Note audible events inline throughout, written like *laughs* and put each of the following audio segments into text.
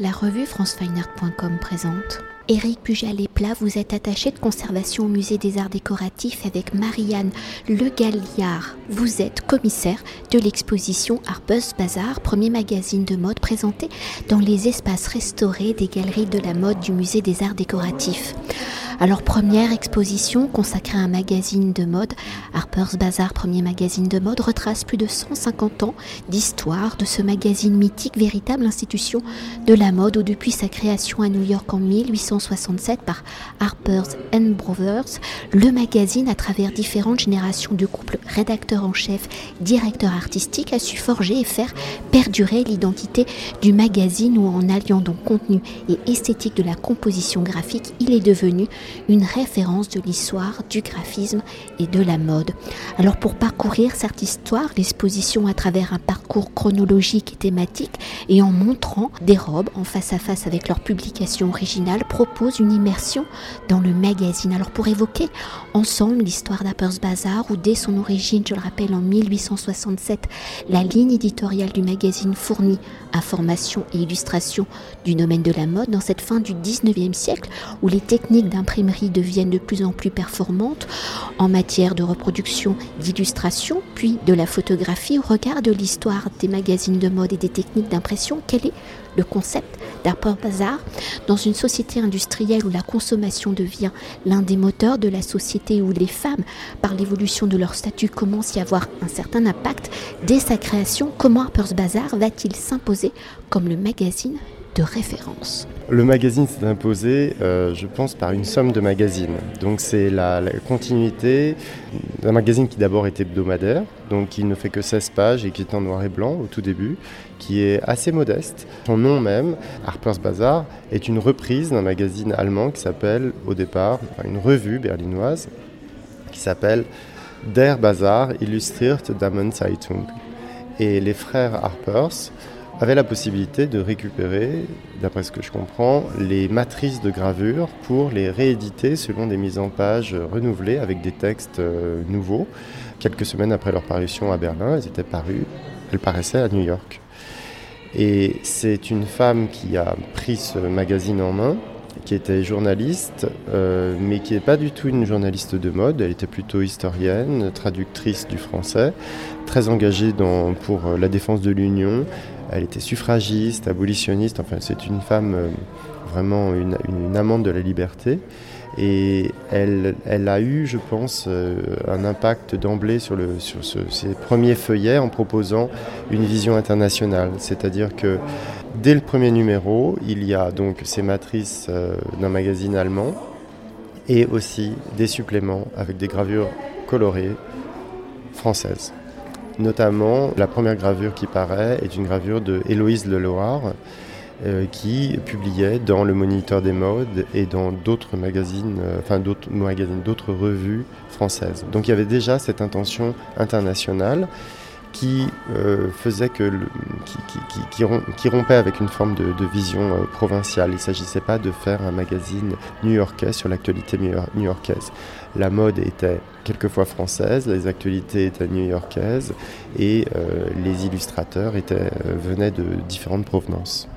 La revue francefineart.com présente. Éric Pujalet-Plat, vous êtes attaché de conservation au musée des arts décoratifs avec Marianne Le Galliard. Vous êtes commissaire de l'exposition Harper's Bazaar, premier magazine de mode présenté dans les espaces restaurés des galeries de la mode du musée des arts décoratifs. Alors première exposition consacrée à un magazine de mode, Harper's Bazaar, premier magazine de mode, retrace plus de 150 ans d'histoire de ce magazine mythique, véritable institution de la mode, où depuis sa création à New York en 1867 par Harper's and Brothers, le magazine, à travers différentes générations de couples rédacteurs en chef, directeurs artistiques, a su forger et faire perdurer l'identité du magazine où en alliant donc contenu et esthétique de la composition graphique, il est devenu une référence de l'histoire, du graphisme et de la mode. Alors pour parcourir cette histoire, l'exposition à travers un parcours chronologique et thématique et en montrant des robes en face à face avec leur publication originale propose une immersion dans le magazine. Alors pour évoquer ensemble l'histoire d'Appers Bazaar où dès son origine, je le rappelle en 1867, la ligne éditoriale du magazine fournit information et illustration du domaine de la mode dans cette fin du 19e siècle où les techniques d'impression deviennent de plus en plus performantes en matière de reproduction, d'illustration, puis de la photographie au regard de l'histoire des magazines de mode et des techniques d'impression. Quel est le concept d'Harper Bazaar dans une société industrielle où la consommation devient l'un des moteurs de la société où les femmes, par l'évolution de leur statut, commencent à y avoir un certain impact dès sa création? Comment Harper's Bazaar va-t-il s'imposer comme le magazine référence Le magazine s'est imposé, euh, je pense, par une somme de magazines. Donc c'est la, continuité d'un magazine qui d'abord est hebdomadaire, donc qui ne fait que 16 pages et qui est en noir et blanc au tout début, qui est assez modeste. Son nom même, Harper's Bazaar, est une reprise d'un magazine allemand qui s'appelle au départ, une revue berlinoise, qui s'appelle Der Bazaar Illustriert Damenzeitung. Et les frères Harpers avait la possibilité de récupérer, d'après ce que je comprends, les matrices de gravure pour les rééditer selon des mises en page renouvelées avec des textes euh, nouveaux. Quelques semaines après leur parution à Berlin, elles étaient parues, elles paraissaient à New York. Et c'est une femme qui a pris ce magazine en main, qui était journaliste, euh, mais qui n'est pas du tout une journaliste de mode. Elle était plutôt historienne, traductrice du français, très engagée pour la défense de l'Union elle était suffragiste, abolitionniste, enfin c'est une femme euh, vraiment une, amante de la liberté. Et elle, a eu, je pense, euh, un impact d'emblée sur, le, ses premiers feuillets en proposant une vision internationale. C'est-à-dire que dès le premier numéro, il y a donc ces matrices euh, d'un magazine allemand et aussi des suppléments avec des gravures colorées françaises. Notamment, la première gravure qui paraît est une gravure de Héloïse Leloir, euh, qui publiait dans le Moniteur des modes et dans d'autres magazines, euh, enfin d'autres magazines, d'autres revues françaises. Donc il y avait déjà cette intention internationale qui euh, faisait que qui, rompait avec une forme de, vision provinciale. Il ne s'agissait pas de faire un magazine new-yorkais sur l'actualité new-yorkaise. La mode était quelquefois française, les actualités étaient new-yorkaises et euh, les illustrateurs euh, venaient de différentes provenances.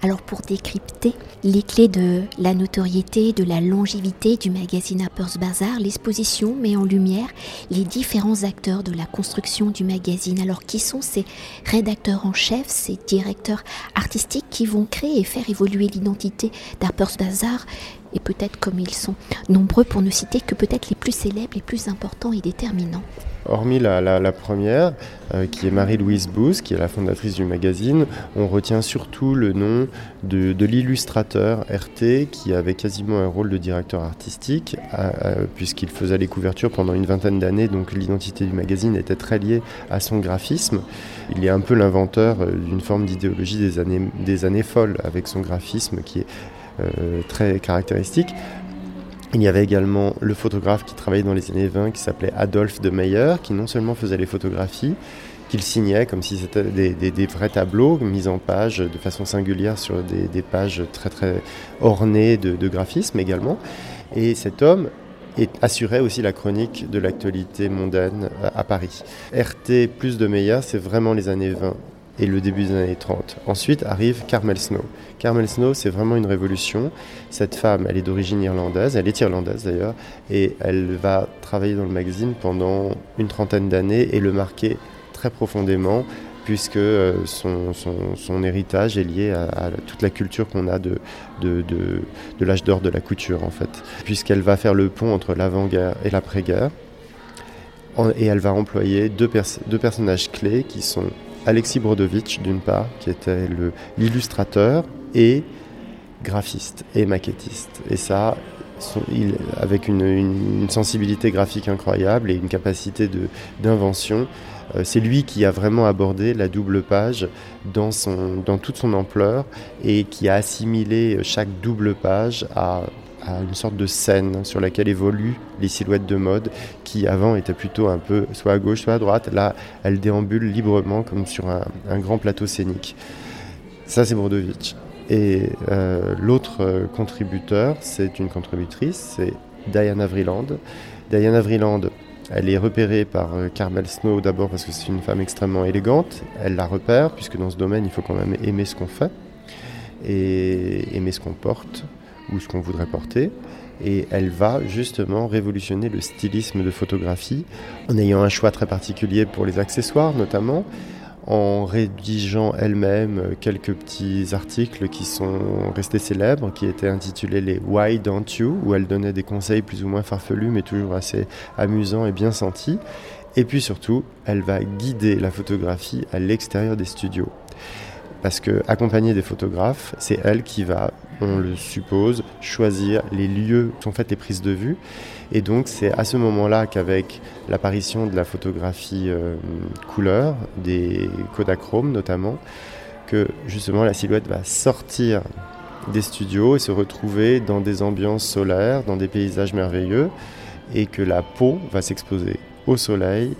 Alors pour décrypter les clés de la notoriété, de la longévité du magazine Harper's Bazaar, l'exposition met en lumière les différents acteurs de la construction du magazine. Alors qui sont ces rédacteurs en chef, ces directeurs artistiques qui vont créer et faire évoluer l'identité d'Harper's Bazaar et peut-être comme ils sont nombreux pour ne citer que peut-être les plus célèbres, les plus importants et déterminants? Hormis la, première, euh, qui est Marie-Louise Bouze, qui est la fondatrice du magazine, on retient surtout le nom de, l'illustrateur RT, qui avait quasiment un rôle de directeur artistique, puisqu'il faisait les couvertures pendant une vingtaine d'années, donc l'identité du magazine était très liée à son graphisme. Il est un peu l'inventeur euh, d'une forme d'idéologie des années, folles, avec son graphisme qui est euh, très caractéristique. Il y avait également le photographe qui travaillait dans les années 20 qui s'appelait Adolphe de Meyer, qui non seulement faisait les photographies, qu'il signait comme si c'était des, vrais tableaux mis en page de façon singulière sur des, pages très ornées de, de graphisme également. Et cet homme assurait aussi la chronique de l'actualité mondaine à Paris. RT plus de Meyer, c'est vraiment les années 20 et le début des années 30. Ensuite arrive Carmel Snow. Carmel Snow, c'est vraiment une révolution. Cette femme, elle est d'origine irlandaise, elle est irlandaise d'ailleurs, et elle va travailler dans le magazine pendant une trentaine d'années et le marquer très profondément puisque euh, son, héritage est lié à, toute la culture qu'on a de, de, l'âge d'or de la couture, en fait. Puisqu'elle va faire le pont entre l'avant-guerre et l'après-guerre. Et elle va employer deux, deux personnages clés qui sont Alexis Brodovitch, d'une part, qui était l'illustrateur, et graphiste et maquettiste. Et ça, avec une, sensibilité graphique incroyable et une capacité d'invention, euh, c'est lui qui a vraiment abordé la double page dans toute son ampleur et qui a assimilé chaque double page à, une sorte de scène sur laquelle évoluent les silhouettes de mode qui avant étaient plutôt un peu soit à gauche soit à droite. Là, elles déambulent librement comme sur un, grand plateau scénique. Ça, c'est Brodovitch. Et euh, l'autre euh, contributeur, c'est une contributrice, c'est Diana Vreeland. Diana Vreeland, elle est repérée par euh, Carmel Snow d'abord parce que c'est une femme extrêmement élégante. Elle la repère, puisque dans ce domaine, il faut quand même aimer ce qu'on fait et aimer ce qu'on porte ou ce qu'on voudrait porter. Et elle va justement révolutionner le stylisme de photographie en ayant un choix très particulier pour les accessoires notamment en rédigeant elle-même quelques petits articles qui sont restés célèbres, qui étaient intitulés les Why Don't You, où elle donnait des conseils plus ou moins farfelus, mais toujours assez amusants et bien sentis. Et puis surtout, elle va guider la photographie à l'extérieur des studios. Parce que, accompagnée des photographes, c'est elle qui va, on le suppose, choisir les lieux où sont faites les prises de vue. Et donc c'est à ce moment-là qu'avec l'apparition de la photographie euh, couleur, des Kodachromes notamment, que justement la silhouette va sortir des studios et se retrouver dans des ambiances solaires, dans des paysages merveilleux, et que la peau va s'exposer au soleil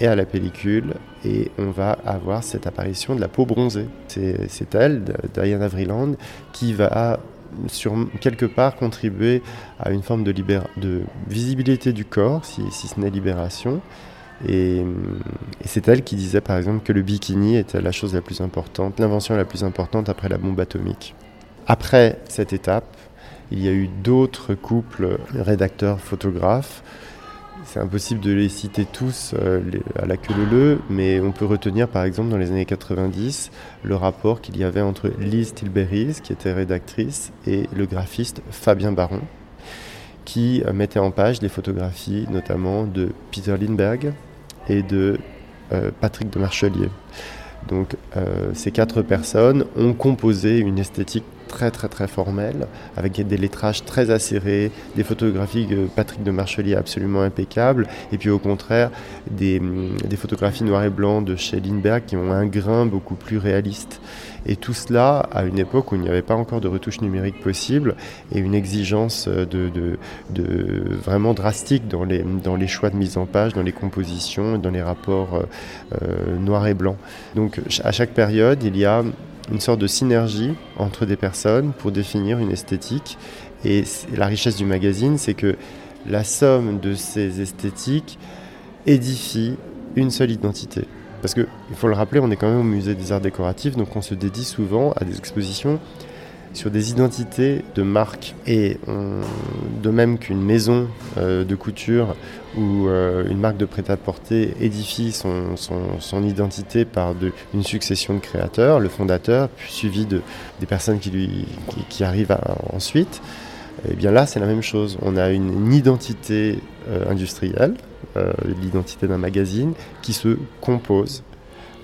et à la pellicule, et on va avoir cette apparition de la peau bronzée. C'est elle, Diana Vreeland, qui va sur quelque part contribuer à une forme de, visibilité du corps, si, ce n'est libération. Et, c'est elle qui disait par exemple que le bikini était la chose la plus importante, l'invention la plus importante après la bombe atomique. Après cette étape, il y a eu d'autres couples rédacteurs-photographes c'est impossible de les citer tous euh, à la queue leu mais on peut retenir par exemple dans les années 90 le rapport qu'il y avait entre Lise Tilberis, qui était rédactrice, et le graphiste Fabien Baron, qui euh, mettait en page les photographies notamment de Peter Lindbergh et de euh, Patrick de Marchelier. Donc ces quatre personnes ont composé une esthétique très très très formel, avec des lettrages très acérés, des photographies de Patrick de Marchelier absolument impeccables, et puis au contraire des, hum, des photographies noir et blanc de chez Lindbergh qui ont un grain beaucoup plus réaliste. Et tout cela à une époque où il n'y avait pas encore de retouche numérique possible et une exigence de, vraiment drastique dans les, dans les choix de mise en page, dans les compositions, dans les rapports euh, euh noir et blanc. Donc à chaque période, il y a une sorte de synergie entre des personnes pour définir une esthétique. Et la richesse du magazine, c'est que la somme de ces esthétiques édifie une seule identité. Parce qu'il faut le rappeler, on est quand même au musée des arts décoratifs, donc on se dédie souvent à des expositions sur des identités de marques. Et de même qu'une maison euh, de couture ou euh, une marque de prêt-à-porter édifie son, identité par une succession de créateurs, le fondateur, suivi de, des personnes qui, arrivent ensuite, et eh bien là c'est la même chose. On a une, identité euh, industrielle, l'identité d'un magazine, qui se compose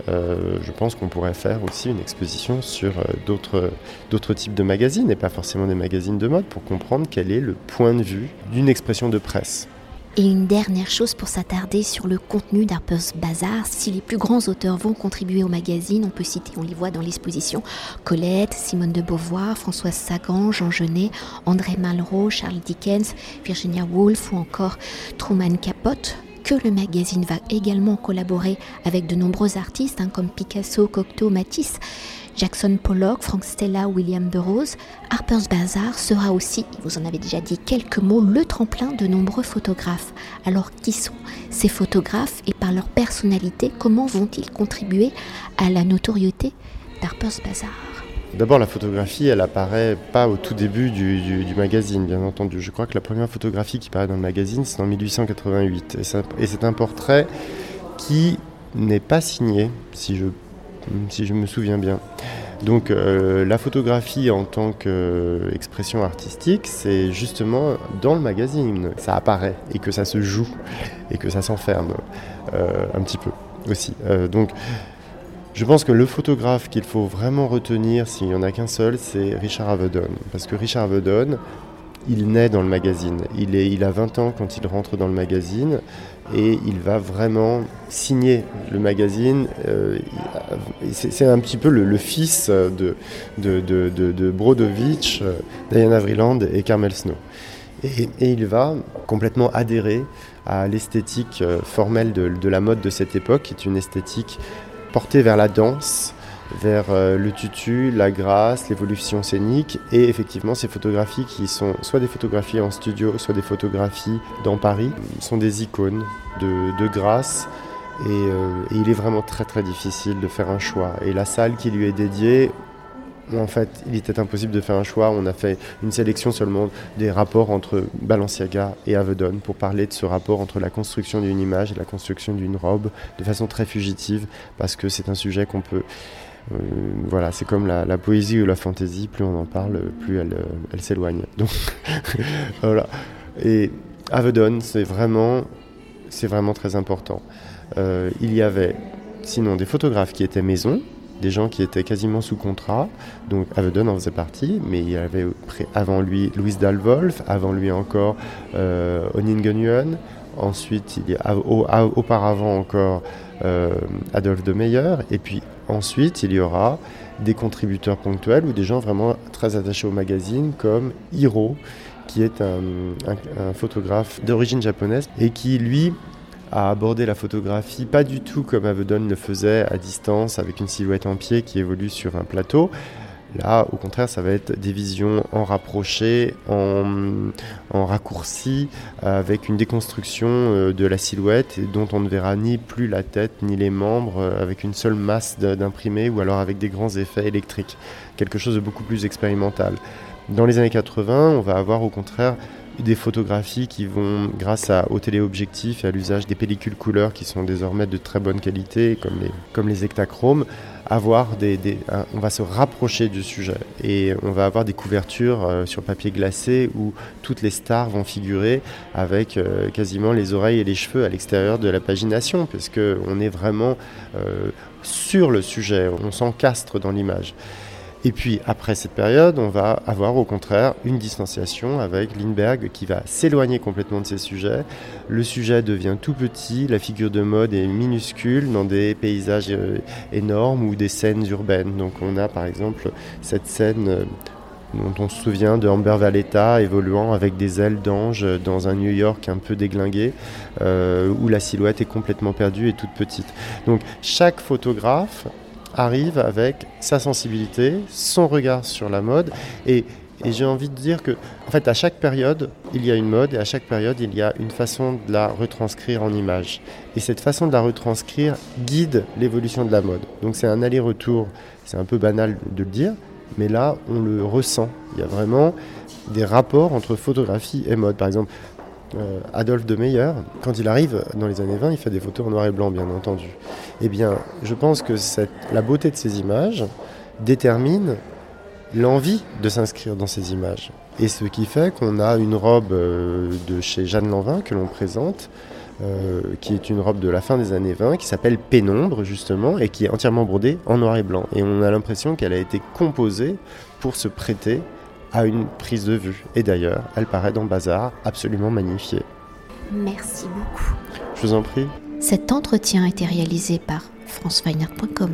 euh, je pense qu'on pourrait faire aussi une exposition sur euh, d'autres types de magazines, et pas forcément des magazines de mode, pour comprendre quel est le point de vue d'une expression de presse. Et une dernière chose pour s'attarder sur le contenu d'Harper's Bazaar, si les plus grands auteurs vont contribuer au magazine, on peut citer, on les voit dans l'exposition, Colette, Simone de Beauvoir, Françoise Sagan, Jean Genet, André Malraux, Charles Dickens, Virginia Woolf ou encore Truman Capote que le magazine va également collaborer avec de nombreux artistes hein, comme Picasso, Cocteau, Matisse. Jackson Pollock, Frank Stella, William Burroughs, Harper's Bazaar sera aussi, vous en avez déjà dit quelques mots, le tremplin de nombreux photographes. Alors qui sont ces photographes et par leur personnalité, comment vont-ils contribuer à la notoriété d'Harper's Bazaar? D'abord, la photographie, elle apparaît pas au tout début du, magazine, bien entendu. Je crois que la première photographie qui paraît dans le magazine, c'est en 1888. Et c'est un portrait qui n'est pas signé, si je, si je me souviens bien. Donc euh, la photographie en tant qu'expression artistique, c'est justement dans le magazine, ça apparaît et que ça se joue et que ça s'enferme euh, un petit peu aussi. Euh, donc je pense que le photographe qu'il faut vraiment retenir, s'il n'y en a qu'un seul, c'est Richard Avedon. Parce que Richard Avedon, il naît dans le magazine. Il, est, il a 20 ans quand il rentre dans le magazine et il va vraiment signer le magazine. Euh, c'est un petit peu le, fils de, de, de, de Diana Vreeland et Carmel Snow. Et, il va complètement adhérer à l'esthétique euh, formelle de, la mode de cette époque, qui est une esthétique portée vers la danse, vers euh, le tutu, la grâce, l'évolution scénique et effectivement ces photographies qui sont soit des photographies en studio, soit des photographies dans Paris, sont des icônes de, grâce euh, et, il est vraiment très très difficile de faire un choix. Et la salle qui lui est dédiée, en fait, il était impossible de faire un choix. On a fait une sélection seulement des rapports entre Balenciaga et Avedon pour parler de ce rapport entre la construction d'une image et la construction d'une robe de façon très fugitive parce que c'est un sujet qu'on peut euh, voilà, c'est comme la, poésie ou la fantaisie, plus on en parle, plus elle, euh, s'éloigne. *laughs* Donc *laughs* voilà. Et Avedon, c'est vraiment, c'est vraiment très important. Euh, il y avait sinon des photographes qui étaient maison, des gens qui étaient quasiment sous contrat. Donc Avedon en faisait partie, mais il y avait avant lui Louise Dalwolf, avant lui encore euh, Onin ensuite auparavant encore Adolphe de Meyer, et puis Ensuite, il y aura des contributeurs ponctuels ou des gens vraiment très attachés au magazine comme Hiro, qui est un, photographe d'origine japonaise et qui, lui, a abordé la photographie pas du tout comme Avedon le faisait à distance avec une silhouette en pied qui évolue sur un plateau, Là, au contraire, ça va être des visions en rapproché, en, raccourci, avec une déconstruction euh, de la silhouette dont on ne verra ni plus la tête ni les membres, euh, avec une seule masse d'imprimé ou alors avec des grands effets électriques. Quelque chose de beaucoup plus expérimental. Dans les années 80, on va avoir au contraire des photographies qui vont, grâce à, au téléobjectif et à l'usage des pellicules couleurs qui sont désormais de très bonne qualité, comme les, comme les hectachromes, avoir des, on va se rapprocher du sujet et on va avoir des couvertures euh, sur papier glacé où toutes les stars vont figurer avec euh, quasiment les oreilles et les cheveux à l'extérieur de la pagination, parce qu'on est vraiment euh, sur le sujet, on s'encastre dans l'image. Et puis après cette période, on va avoir au contraire une distanciation avec Lindbergh qui va s'éloigner complètement de ces sujets. Le sujet devient tout petit, la figure de mode est minuscule dans des paysages euh, énormes ou des scènes urbaines. Donc on a par exemple cette scène euh, dont on se souvient de Amber Valletta évoluant avec des ailes d'ange dans un New York un peu déglingué, euh, où la silhouette est complètement perdue et toute petite. Donc chaque photographe arrive avec sa sensibilité, son regard sur la mode. Et, j'ai envie de dire que en fait à chaque période il y a une mode et à chaque période il y a une façon de la retranscrire en image. Et cette façon de la retranscrire guide l'évolution de la mode. Donc c'est un aller-retour. C'est un peu banal de le dire mais là on le ressent. Il y a vraiment des rapports entre photographie et mode. Par exemple euh, Adolphe de Meyer, quand il arrive dans les années 20, il fait des photos en noir et blanc, bien entendu. Eh bien, je pense que la beauté de ces images détermine l'envie de s'inscrire dans ces images. Et ce qui fait qu'on a une robe euh, de chez Jeanne Lanvin que l'on présente, euh, qui est une robe de la fin des années 20, qui s'appelle Pénombre, justement, et qui est entièrement brodée en noir et blanc. Et on a l'impression qu'elle a été composée pour se prêter à une prise de vue. Et d'ailleurs, elle paraît dans Bazar absolument magnifiée. Merci beaucoup. Je vous en prie. Cet entretien a été réalisé par franceweiner.com.